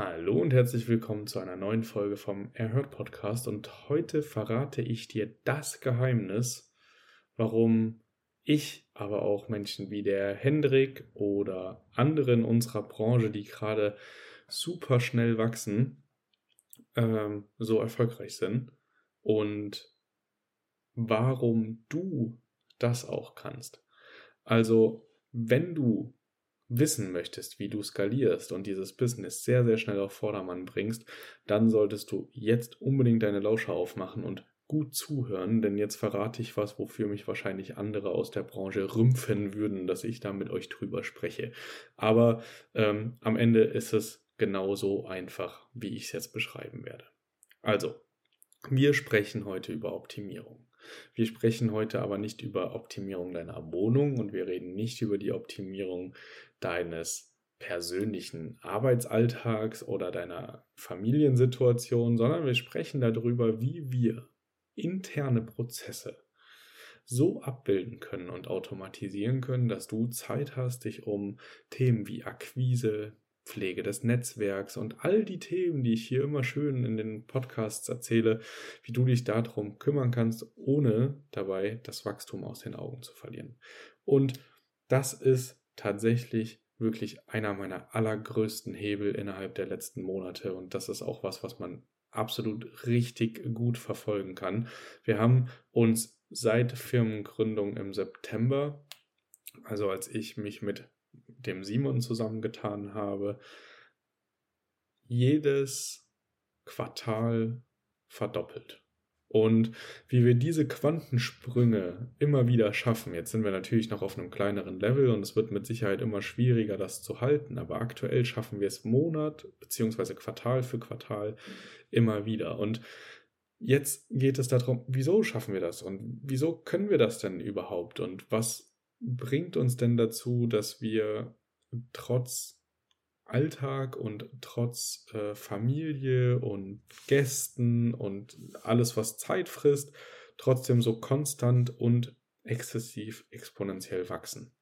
Hallo und herzlich willkommen zu einer neuen Folge vom Erhört Podcast und heute verrate ich dir das Geheimnis, warum ich, aber auch Menschen wie der Hendrik oder andere in unserer Branche, die gerade super schnell wachsen, ähm, so erfolgreich sind und warum du das auch kannst. Also wenn du wissen möchtest, wie du skalierst und dieses Business sehr, sehr schnell auf Vordermann bringst, dann solltest du jetzt unbedingt deine Lauscher aufmachen und gut zuhören, denn jetzt verrate ich was, wofür mich wahrscheinlich andere aus der Branche rümpfen würden, dass ich da mit euch drüber spreche. Aber ähm, am Ende ist es genauso einfach, wie ich es jetzt beschreiben werde. Also, wir sprechen heute über Optimierung. Wir sprechen heute aber nicht über Optimierung deiner Wohnung und wir reden nicht über die Optimierung deines persönlichen Arbeitsalltags oder deiner Familiensituation, sondern wir sprechen darüber, wie wir interne Prozesse so abbilden können und automatisieren können, dass du Zeit hast, dich um Themen wie Akquise, Pflege des Netzwerks und all die Themen, die ich hier immer schön in den Podcasts erzähle, wie du dich darum kümmern kannst, ohne dabei das Wachstum aus den Augen zu verlieren. Und das ist tatsächlich wirklich einer meiner allergrößten Hebel innerhalb der letzten Monate und das ist auch was, was man absolut richtig gut verfolgen kann. Wir haben uns seit Firmengründung im September, also als ich mich mit dem Simon zusammengetan habe, jedes Quartal verdoppelt. Und wie wir diese Quantensprünge immer wieder schaffen, jetzt sind wir natürlich noch auf einem kleineren Level und es wird mit Sicherheit immer schwieriger, das zu halten, aber aktuell schaffen wir es Monat bzw. Quartal für Quartal immer wieder. Und jetzt geht es darum, wieso schaffen wir das und wieso können wir das denn überhaupt und was bringt uns denn dazu, dass wir trotz Alltag und trotz äh, Familie und Gästen und alles, was Zeit frisst, trotzdem so konstant und exzessiv exponentiell wachsen.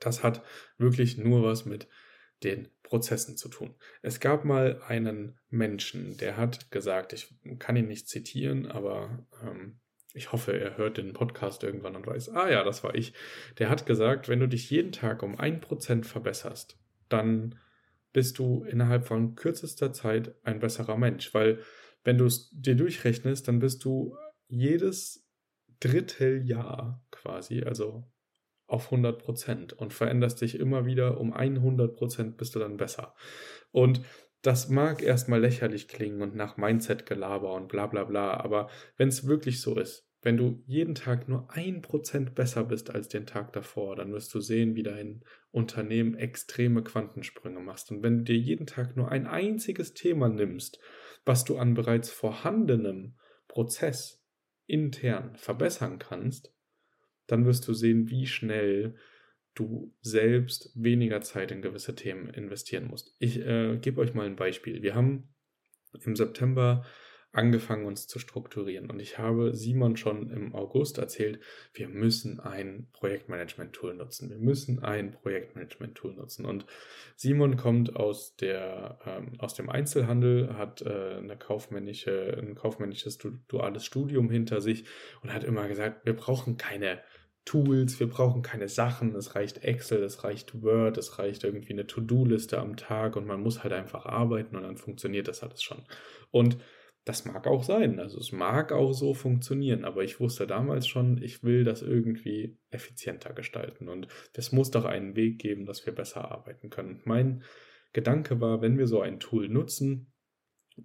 Das hat wirklich nur was mit den Prozessen zu tun. Es gab mal einen Menschen, der hat gesagt, ich kann ihn nicht zitieren, aber ähm, ich hoffe, er hört den Podcast irgendwann und weiß, ah ja, das war ich. Der hat gesagt, wenn du dich jeden Tag um ein Prozent verbesserst, dann bist du innerhalb von kürzester Zeit ein besserer Mensch. Weil wenn du es dir durchrechnest, dann bist du jedes Dritteljahr quasi, also auf 100 Prozent und veränderst dich immer wieder um 100 Prozent bist du dann besser. Und das mag erstmal lächerlich klingen und nach Mindset-Gelaber und bla bla bla, aber wenn es wirklich so ist, wenn du jeden Tag nur ein Prozent besser bist als den Tag davor, dann wirst du sehen, wie dein Unternehmen extreme Quantensprünge machst. Und wenn du dir jeden Tag nur ein einziges Thema nimmst, was du an bereits vorhandenem Prozess intern verbessern kannst, dann wirst du sehen, wie schnell du selbst weniger Zeit in gewisse Themen investieren musst. Ich äh, gebe euch mal ein Beispiel. Wir haben im September angefangen, uns zu strukturieren. Und ich habe Simon schon im August erzählt, wir müssen ein Projektmanagement-Tool nutzen. Wir müssen ein Projektmanagement-Tool nutzen. Und Simon kommt aus, der, ähm, aus dem Einzelhandel, hat äh, eine kaufmännische, ein kaufmännisches duales Studium hinter sich und hat immer gesagt, wir brauchen keine Tools, wir brauchen keine Sachen, es reicht Excel, es reicht Word, es reicht irgendwie eine To-Do-Liste am Tag und man muss halt einfach arbeiten und dann funktioniert das alles schon. Und das mag auch sein, also es mag auch so funktionieren, aber ich wusste damals schon, ich will das irgendwie effizienter gestalten und es muss doch einen Weg geben, dass wir besser arbeiten können. Mein Gedanke war, wenn wir so ein Tool nutzen,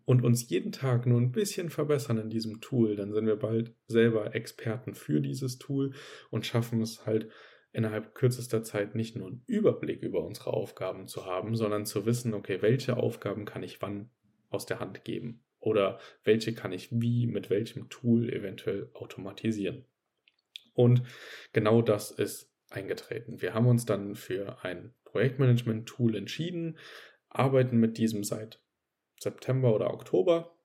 und uns jeden Tag nur ein bisschen verbessern in diesem Tool, dann sind wir bald selber Experten für dieses Tool und schaffen es halt innerhalb kürzester Zeit nicht nur einen Überblick über unsere Aufgaben zu haben, sondern zu wissen, okay, welche Aufgaben kann ich wann aus der Hand geben oder welche kann ich wie mit welchem Tool eventuell automatisieren. Und genau das ist eingetreten. Wir haben uns dann für ein Projektmanagement-Tool entschieden, arbeiten mit diesem seit September oder Oktober.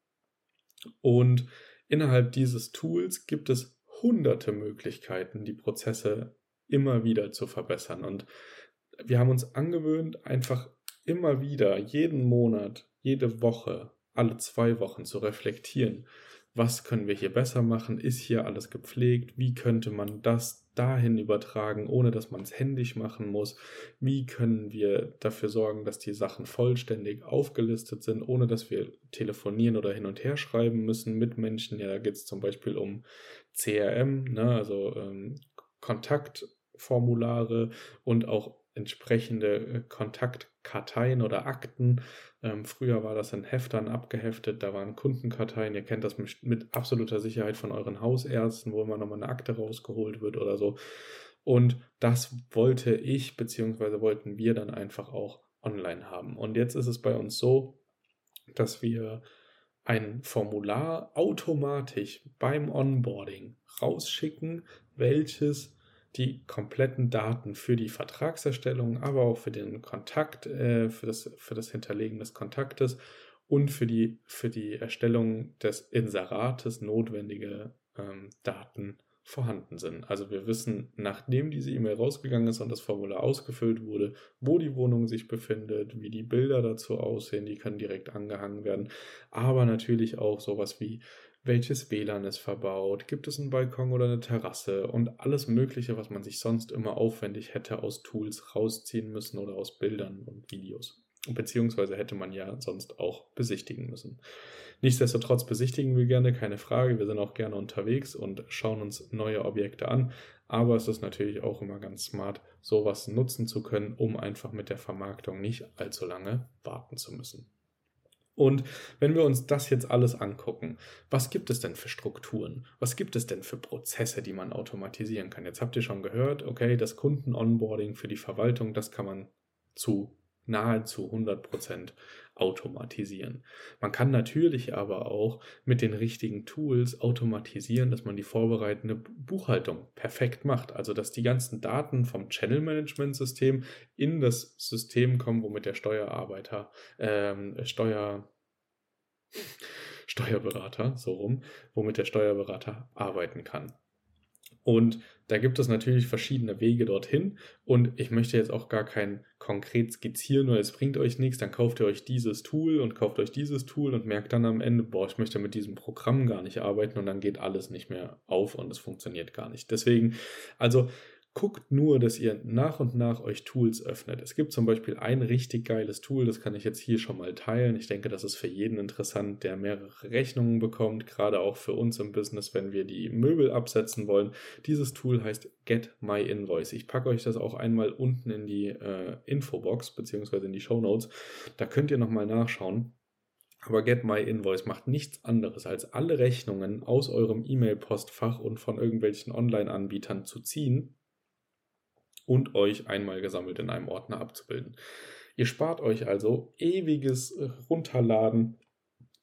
Und innerhalb dieses Tools gibt es hunderte Möglichkeiten, die Prozesse immer wieder zu verbessern. Und wir haben uns angewöhnt, einfach immer wieder, jeden Monat, jede Woche, alle zwei Wochen zu reflektieren was können wir hier besser machen, ist hier alles gepflegt, wie könnte man das dahin übertragen, ohne dass man es händisch machen muss, wie können wir dafür sorgen, dass die Sachen vollständig aufgelistet sind, ohne dass wir telefonieren oder hin und her schreiben müssen mit Menschen. Ja, da geht es zum Beispiel um CRM, ne, also ähm, Kontaktformulare und auch entsprechende äh, Kontaktkarteien oder Akten. Ähm, früher war das in Heftern abgeheftet, da waren Kundenkarteien. Ihr kennt das mit, mit absoluter Sicherheit von euren Hausärzten, wo immer nochmal eine Akte rausgeholt wird oder so. Und das wollte ich, beziehungsweise wollten wir dann einfach auch online haben. Und jetzt ist es bei uns so, dass wir ein Formular automatisch beim Onboarding rausschicken, welches die kompletten Daten für die Vertragserstellung, aber auch für den Kontakt, äh, für, das, für das Hinterlegen des Kontaktes und für die, für die Erstellung des Inserates notwendige ähm, Daten vorhanden sind. Also wir wissen, nachdem diese E-Mail rausgegangen ist und das Formular ausgefüllt wurde, wo die Wohnung sich befindet, wie die Bilder dazu aussehen, die können direkt angehangen werden, aber natürlich auch sowas wie welches WLAN ist verbaut, gibt es einen Balkon oder eine Terrasse und alles Mögliche, was man sich sonst immer aufwendig hätte aus Tools rausziehen müssen oder aus Bildern und Videos. Beziehungsweise hätte man ja sonst auch besichtigen müssen. Nichtsdestotrotz besichtigen wir gerne, keine Frage. Wir sind auch gerne unterwegs und schauen uns neue Objekte an. Aber es ist natürlich auch immer ganz smart, sowas nutzen zu können, um einfach mit der Vermarktung nicht allzu lange warten zu müssen. Und wenn wir uns das jetzt alles angucken, was gibt es denn für Strukturen? Was gibt es denn für Prozesse, die man automatisieren kann? Jetzt habt ihr schon gehört, okay, das Kunden-Onboarding für die Verwaltung, das kann man zu nahezu 100% automatisieren. Man kann natürlich aber auch mit den richtigen Tools automatisieren, dass man die vorbereitende Buchhaltung perfekt macht. Also dass die ganzen Daten vom Channel Management System in das System kommen, womit der Steuerarbeiter, ähm, Steuer, Steuerberater, so rum, womit der Steuerberater arbeiten kann. Und da gibt es natürlich verschiedene Wege dorthin. Und ich möchte jetzt auch gar kein konkret skizzieren, weil es bringt euch nichts. Dann kauft ihr euch dieses Tool und kauft euch dieses Tool und merkt dann am Ende, boah, ich möchte mit diesem Programm gar nicht arbeiten und dann geht alles nicht mehr auf und es funktioniert gar nicht. Deswegen, also guckt nur, dass ihr nach und nach euch Tools öffnet. Es gibt zum Beispiel ein richtig geiles Tool, das kann ich jetzt hier schon mal teilen. Ich denke, das ist für jeden interessant, der mehrere Rechnungen bekommt, gerade auch für uns im Business, wenn wir die Möbel absetzen wollen. Dieses Tool heißt Get My Invoice. Ich packe euch das auch einmal unten in die äh, Infobox beziehungsweise in die Show Notes. Da könnt ihr nochmal nachschauen. Aber Get My Invoice macht nichts anderes, als alle Rechnungen aus eurem E-Mail-Postfach und von irgendwelchen Online-Anbietern zu ziehen und euch einmal gesammelt in einem Ordner abzubilden. Ihr spart euch also ewiges Runterladen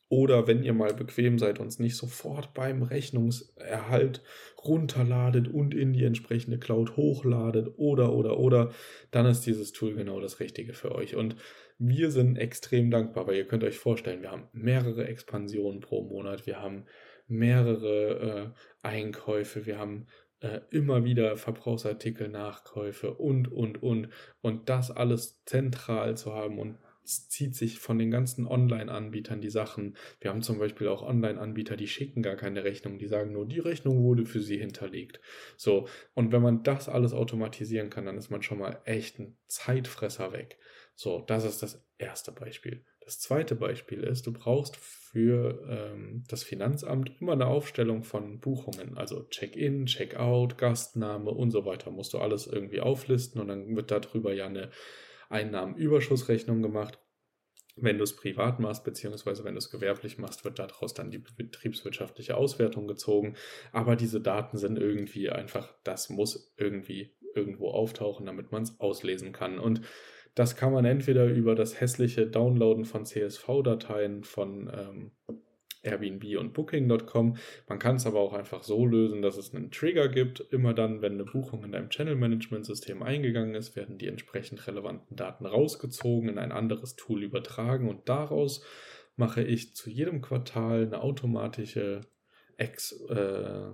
Oder wenn ihr mal bequem seid, uns nicht sofort beim Rechnungserhalt runterladet und in die entsprechende Cloud hochladet oder oder oder, dann ist dieses Tool genau das Richtige für euch. Und wir sind extrem dankbar, weil ihr könnt euch vorstellen, wir haben mehrere Expansionen pro Monat, wir haben mehrere äh, Einkäufe, wir haben äh, immer wieder Verbrauchsartikel, Nachkäufe und, und, und. Und das alles zentral zu haben und es zieht sich von den ganzen Online-Anbietern die Sachen. Wir haben zum Beispiel auch Online-Anbieter, die schicken gar keine Rechnung, die sagen nur, die Rechnung wurde für sie hinterlegt. So, und wenn man das alles automatisieren kann, dann ist man schon mal echt ein Zeitfresser weg. So, das ist das erste Beispiel. Das zweite Beispiel ist, du brauchst für ähm, das Finanzamt immer eine Aufstellung von Buchungen, also Check-in, Check-out, Gastname und so weiter. Musst du alles irgendwie auflisten und dann wird darüber ja eine Einnahmenüberschussrechnung gemacht. Wenn du es privat machst, beziehungsweise wenn du es gewerblich machst, wird daraus dann die betriebswirtschaftliche Auswertung gezogen. Aber diese Daten sind irgendwie einfach, das muss irgendwie irgendwo auftauchen, damit man es auslesen kann. Und das kann man entweder über das hässliche Downloaden von CSV-Dateien von ähm, Airbnb und Booking.com. Man kann es aber auch einfach so lösen, dass es einen Trigger gibt. Immer dann, wenn eine Buchung in deinem Channel Management System eingegangen ist, werden die entsprechend relevanten Daten rausgezogen, in ein anderes Tool übertragen und daraus mache ich zu jedem Quartal eine automatische Ex, äh,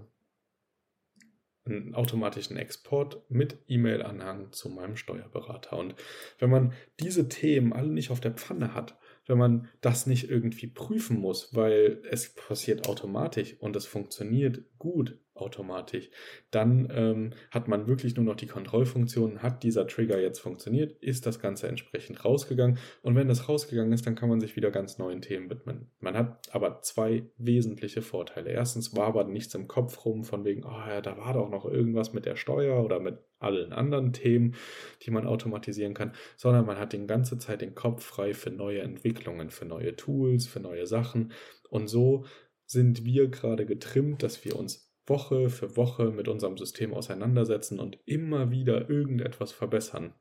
einen automatischen Export mit E-Mail-Anhang zu meinem Steuerberater. Und wenn man diese Themen alle nicht auf der Pfanne hat, wenn man das nicht irgendwie prüfen muss, weil es passiert automatisch und es funktioniert gut automatisch, dann ähm, hat man wirklich nur noch die Kontrollfunktion, hat dieser Trigger jetzt funktioniert, ist das Ganze entsprechend rausgegangen und wenn das rausgegangen ist, dann kann man sich wieder ganz neuen Themen widmen. Man hat aber zwei wesentliche Vorteile. Erstens war aber nichts im Kopf rum von wegen, oh ja, da war doch noch irgendwas mit der Steuer oder mit allen anderen Themen, die man automatisieren kann, sondern man hat die ganze Zeit den Kopf frei für neue Entwicklungen, für neue Tools, für neue Sachen. Und so sind wir gerade getrimmt, dass wir uns Woche für Woche mit unserem System auseinandersetzen und immer wieder irgendetwas verbessern.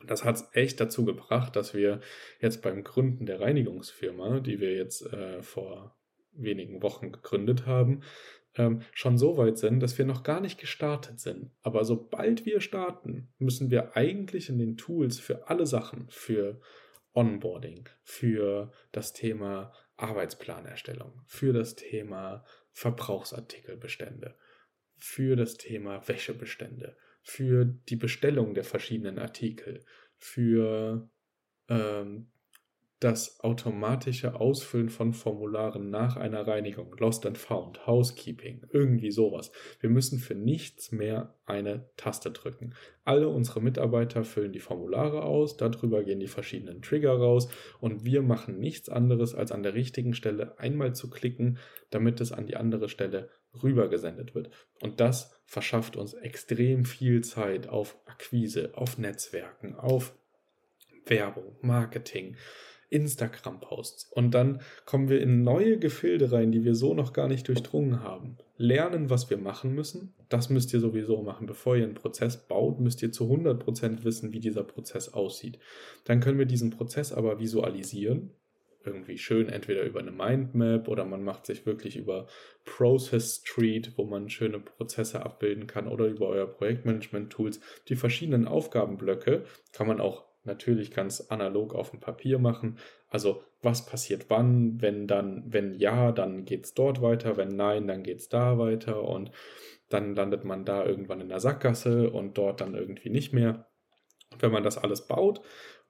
Und das hat es echt dazu gebracht, dass wir jetzt beim Gründen der Reinigungsfirma, die wir jetzt äh, vor wenigen Wochen gegründet haben, ähm, schon so weit sind, dass wir noch gar nicht gestartet sind. Aber sobald wir starten, müssen wir eigentlich in den Tools für alle Sachen, für Onboarding, für das Thema Arbeitsplanerstellung, für das Thema Verbrauchsartikelbestände, für das Thema Wäschebestände, für die Bestellung der verschiedenen Artikel, für ähm, das automatische Ausfüllen von Formularen nach einer Reinigung, Lost and Found, Housekeeping, irgendwie sowas. Wir müssen für nichts mehr eine Taste drücken. Alle unsere Mitarbeiter füllen die Formulare aus, darüber gehen die verschiedenen Trigger raus und wir machen nichts anderes, als an der richtigen Stelle einmal zu klicken, damit es an die andere Stelle rübergesendet wird. Und das verschafft uns extrem viel Zeit auf Akquise, auf Netzwerken, auf Werbung, Marketing Instagram-Posts. Und dann kommen wir in neue Gefilde rein, die wir so noch gar nicht durchdrungen haben. Lernen, was wir machen müssen. Das müsst ihr sowieso machen. Bevor ihr einen Prozess baut, müsst ihr zu 100% wissen, wie dieser Prozess aussieht. Dann können wir diesen Prozess aber visualisieren. Irgendwie schön, entweder über eine Mindmap oder man macht sich wirklich über Process Street, wo man schöne Prozesse abbilden kann oder über euer Projektmanagement-Tools. Die verschiedenen Aufgabenblöcke kann man auch natürlich ganz analog auf dem Papier machen. Also was passiert wann, wenn dann, wenn ja, dann geht es dort weiter, wenn nein, dann geht es da weiter und dann landet man da irgendwann in der Sackgasse und dort dann irgendwie nicht mehr. wenn man das alles baut,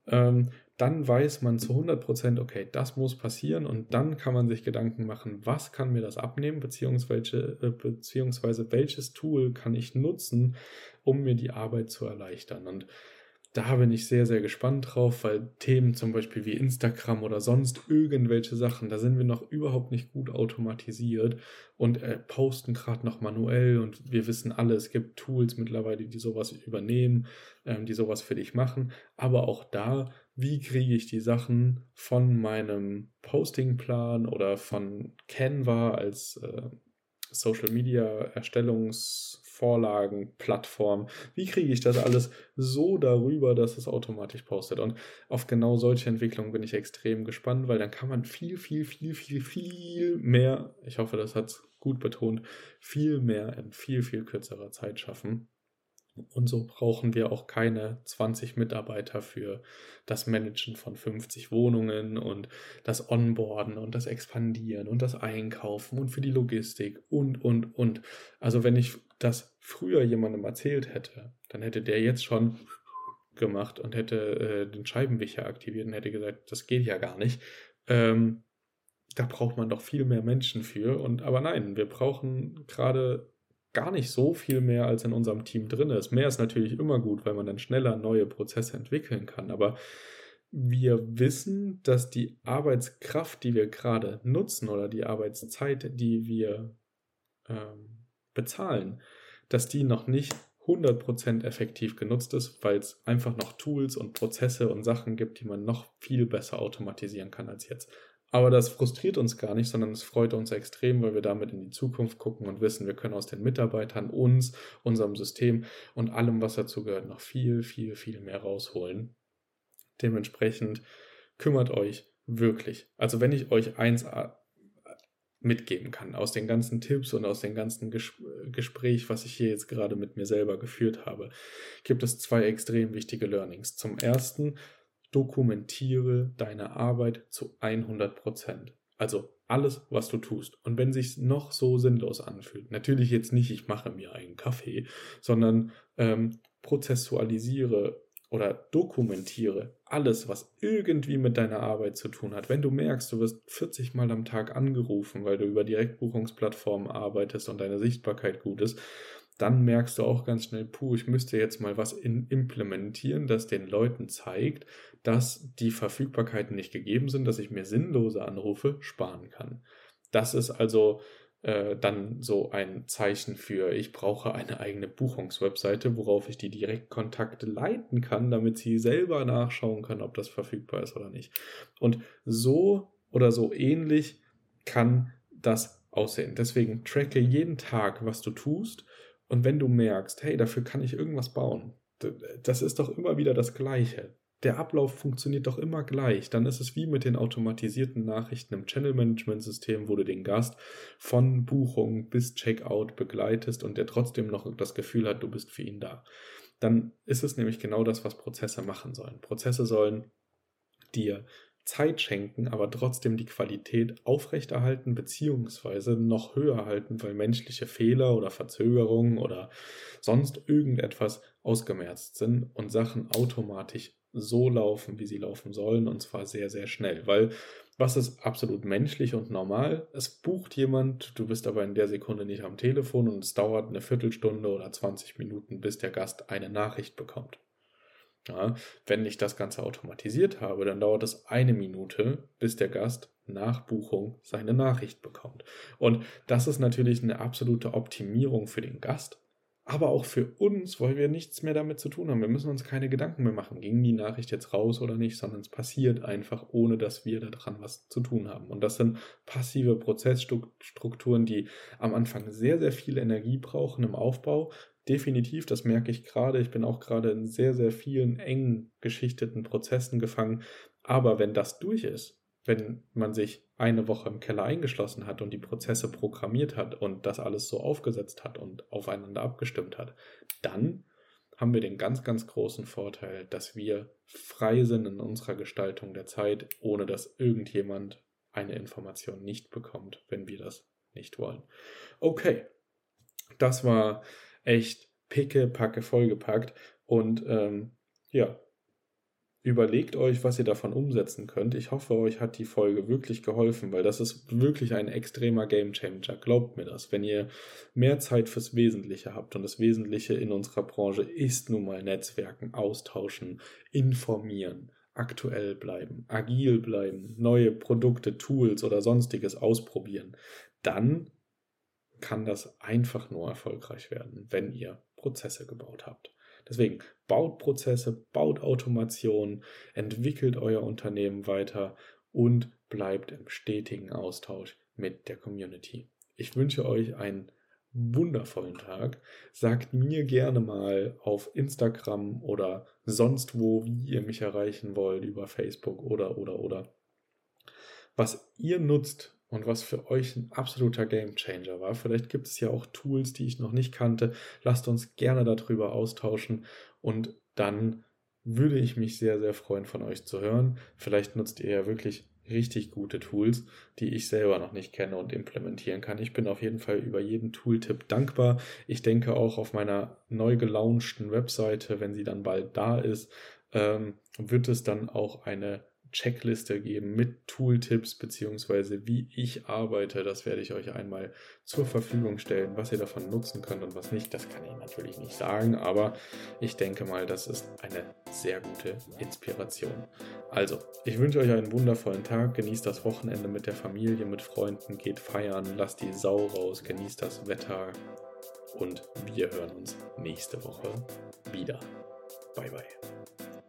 ähm, dann weiß man zu 100%, okay, das muss passieren und dann kann man sich Gedanken machen, was kann mir das abnehmen, beziehungsweise, äh, beziehungsweise welches Tool kann ich nutzen, um mir die Arbeit zu erleichtern. Und da bin ich sehr, sehr gespannt drauf, weil Themen zum Beispiel wie Instagram oder sonst irgendwelche Sachen, da sind wir noch überhaupt nicht gut automatisiert und äh, posten gerade noch manuell und wir wissen alle, es gibt Tools mittlerweile, die sowas übernehmen, ähm, die sowas für dich machen. Aber auch da, wie kriege ich die Sachen von meinem Postingplan oder von Canva als äh, Social Media Erstellungs Vorlagen, Plattform. Wie kriege ich das alles so darüber, dass es automatisch postet? Und auf genau solche Entwicklungen bin ich extrem gespannt, weil dann kann man viel, viel, viel, viel, viel mehr, ich hoffe, das hat es gut betont, viel mehr in viel, viel kürzerer Zeit schaffen. Und so brauchen wir auch keine 20 Mitarbeiter für das Managen von 50 Wohnungen und das Onboarden und das Expandieren und das Einkaufen und für die Logistik und, und, und. Also wenn ich das früher jemandem erzählt hätte, dann hätte der jetzt schon gemacht und hätte äh, den Scheibenwischer aktiviert und hätte gesagt, das geht ja gar nicht. Ähm, da braucht man doch viel mehr Menschen für. Und aber nein, wir brauchen gerade gar nicht so viel mehr als in unserem Team drin ist. Mehr ist natürlich immer gut, weil man dann schneller neue Prozesse entwickeln kann. Aber wir wissen, dass die Arbeitskraft, die wir gerade nutzen oder die Arbeitszeit, die wir ähm, bezahlen, dass die noch nicht 100% effektiv genutzt ist, weil es einfach noch Tools und Prozesse und Sachen gibt, die man noch viel besser automatisieren kann als jetzt. Aber das frustriert uns gar nicht, sondern es freut uns extrem, weil wir damit in die Zukunft gucken und wissen, wir können aus den Mitarbeitern, uns, unserem System und allem, was dazu gehört, noch viel, viel, viel mehr rausholen. Dementsprechend kümmert euch wirklich. Also wenn ich euch eins äh, mitgeben kann aus den ganzen Tipps und aus dem ganzen Ges Gespräch, was ich hier jetzt gerade mit mir selber geführt habe, gibt es zwei extrem wichtige Learnings. Zum ersten, dokumentiere deine Arbeit zu 100 Prozent. Also alles, was du tust. Und wenn sich noch so sinnlos anfühlt, natürlich jetzt nicht, ich mache mir einen Kaffee, sondern ähm, prozessualisiere oder dokumentiere alles, was irgendwie mit deiner Arbeit zu tun hat. Wenn du merkst, du wirst 40 Mal am Tag angerufen, weil du über Direktbuchungsplattformen arbeitest und deine Sichtbarkeit gut ist, dann merkst du auch ganz schnell, puh, ich müsste jetzt mal was implementieren, das den Leuten zeigt, dass die Verfügbarkeiten nicht gegeben sind, dass ich mir sinnlose Anrufe sparen kann. Das ist also äh, dann so ein Zeichen für, ich brauche eine eigene Buchungswebseite, worauf ich die Direktkontakte leiten kann, damit sie selber nachschauen können, ob das verfügbar ist oder nicht. Und so oder so ähnlich kann das aussehen. Deswegen tracke jeden Tag, was du tust und wenn du merkst, hey, dafür kann ich irgendwas bauen, das ist doch immer wieder das Gleiche. Der Ablauf funktioniert doch immer gleich. Dann ist es wie mit den automatisierten Nachrichten im Channel-Management-System, wo du den Gast von Buchung bis Checkout begleitest und der trotzdem noch das Gefühl hat, du bist für ihn da. Dann ist es nämlich genau das, was Prozesse machen sollen. Prozesse sollen dir Zeit schenken, aber trotzdem die Qualität aufrechterhalten beziehungsweise noch höher halten, weil menschliche Fehler oder Verzögerungen oder sonst irgendetwas ausgemerzt sind und Sachen automatisch so laufen, wie sie laufen sollen und zwar sehr, sehr schnell, weil was ist absolut menschlich und normal? Es bucht jemand, du bist aber in der Sekunde nicht am Telefon und es dauert eine Viertelstunde oder 20 Minuten, bis der Gast eine Nachricht bekommt. Ja, wenn ich das Ganze automatisiert habe, dann dauert es eine Minute, bis der Gast nach Buchung seine Nachricht bekommt. Und das ist natürlich eine absolute Optimierung für den Gast, aber auch für uns, weil wir nichts mehr damit zu tun haben. Wir müssen uns keine Gedanken mehr machen, ging die Nachricht jetzt raus oder nicht, sondern es passiert einfach, ohne dass wir daran was zu tun haben. Und das sind passive Prozessstrukturen, die am Anfang sehr, sehr viel Energie brauchen im Aufbau, definitiv, das merke ich gerade. Ich bin auch gerade in sehr, sehr vielen eng geschichteten Prozessen gefangen. Aber wenn das durch ist, wenn man sich eine Woche im Keller eingeschlossen hat und die Prozesse programmiert hat und das alles so aufgesetzt hat und aufeinander abgestimmt hat, dann haben wir den ganz, ganz großen Vorteil, dass wir frei sind in unserer Gestaltung der Zeit, ohne dass irgendjemand eine Information nicht bekommt, wenn wir das nicht wollen. Okay, das war echt picke, packe vollgepackt. Und ähm, ja, überlegt euch, was ihr davon umsetzen könnt. Ich hoffe, euch hat die Folge wirklich geholfen, weil das ist wirklich ein extremer Gamechanger. Glaubt mir das. Wenn ihr mehr Zeit fürs Wesentliche habt und das Wesentliche in unserer Branche ist nun mal Netzwerken, austauschen, informieren, aktuell bleiben, agil bleiben, neue Produkte, Tools oder sonstiges ausprobieren, dann kann das einfach nur erfolgreich werden, wenn ihr Prozesse gebaut habt. Deswegen baut Prozesse, baut Automation, entwickelt euer Unternehmen weiter und bleibt im stetigen Austausch mit der Community. Ich wünsche euch einen wundervollen Tag. Sagt mir gerne mal auf Instagram oder sonst wo, wie ihr mich erreichen wollt, über Facebook oder, oder, oder, was ihr nutzt und was für euch ein absoluter Gamechanger war. Vielleicht gibt es ja auch Tools, die ich noch nicht kannte. Lasst uns gerne darüber austauschen und dann würde ich mich sehr, sehr freuen, von euch zu hören. Vielleicht nutzt ihr ja wirklich richtig gute Tools, die ich selber noch nicht kenne und implementieren kann. Ich bin auf jeden Fall über jeden Tooltip dankbar. Ich denke auch auf meiner neu gelaunchten Webseite, wenn sie dann bald da ist, ähm, wird es dann auch eine Checkliste geben mit Tooltips beziehungsweise wie ich arbeite. Das werde ich euch einmal zur Verfügung stellen. Was ihr davon nutzen könnt und was nicht, das kann ich natürlich nicht sagen, aber ich denke mal, das ist eine sehr gute Inspiration. Also, ich wünsche euch einen wundervollen Tag. Genießt das Wochenende mit der Familie, mit Freunden, geht feiern, lasst die Sau raus, genießt das Wetter und wir hören uns nächste Woche wieder. Bye bye.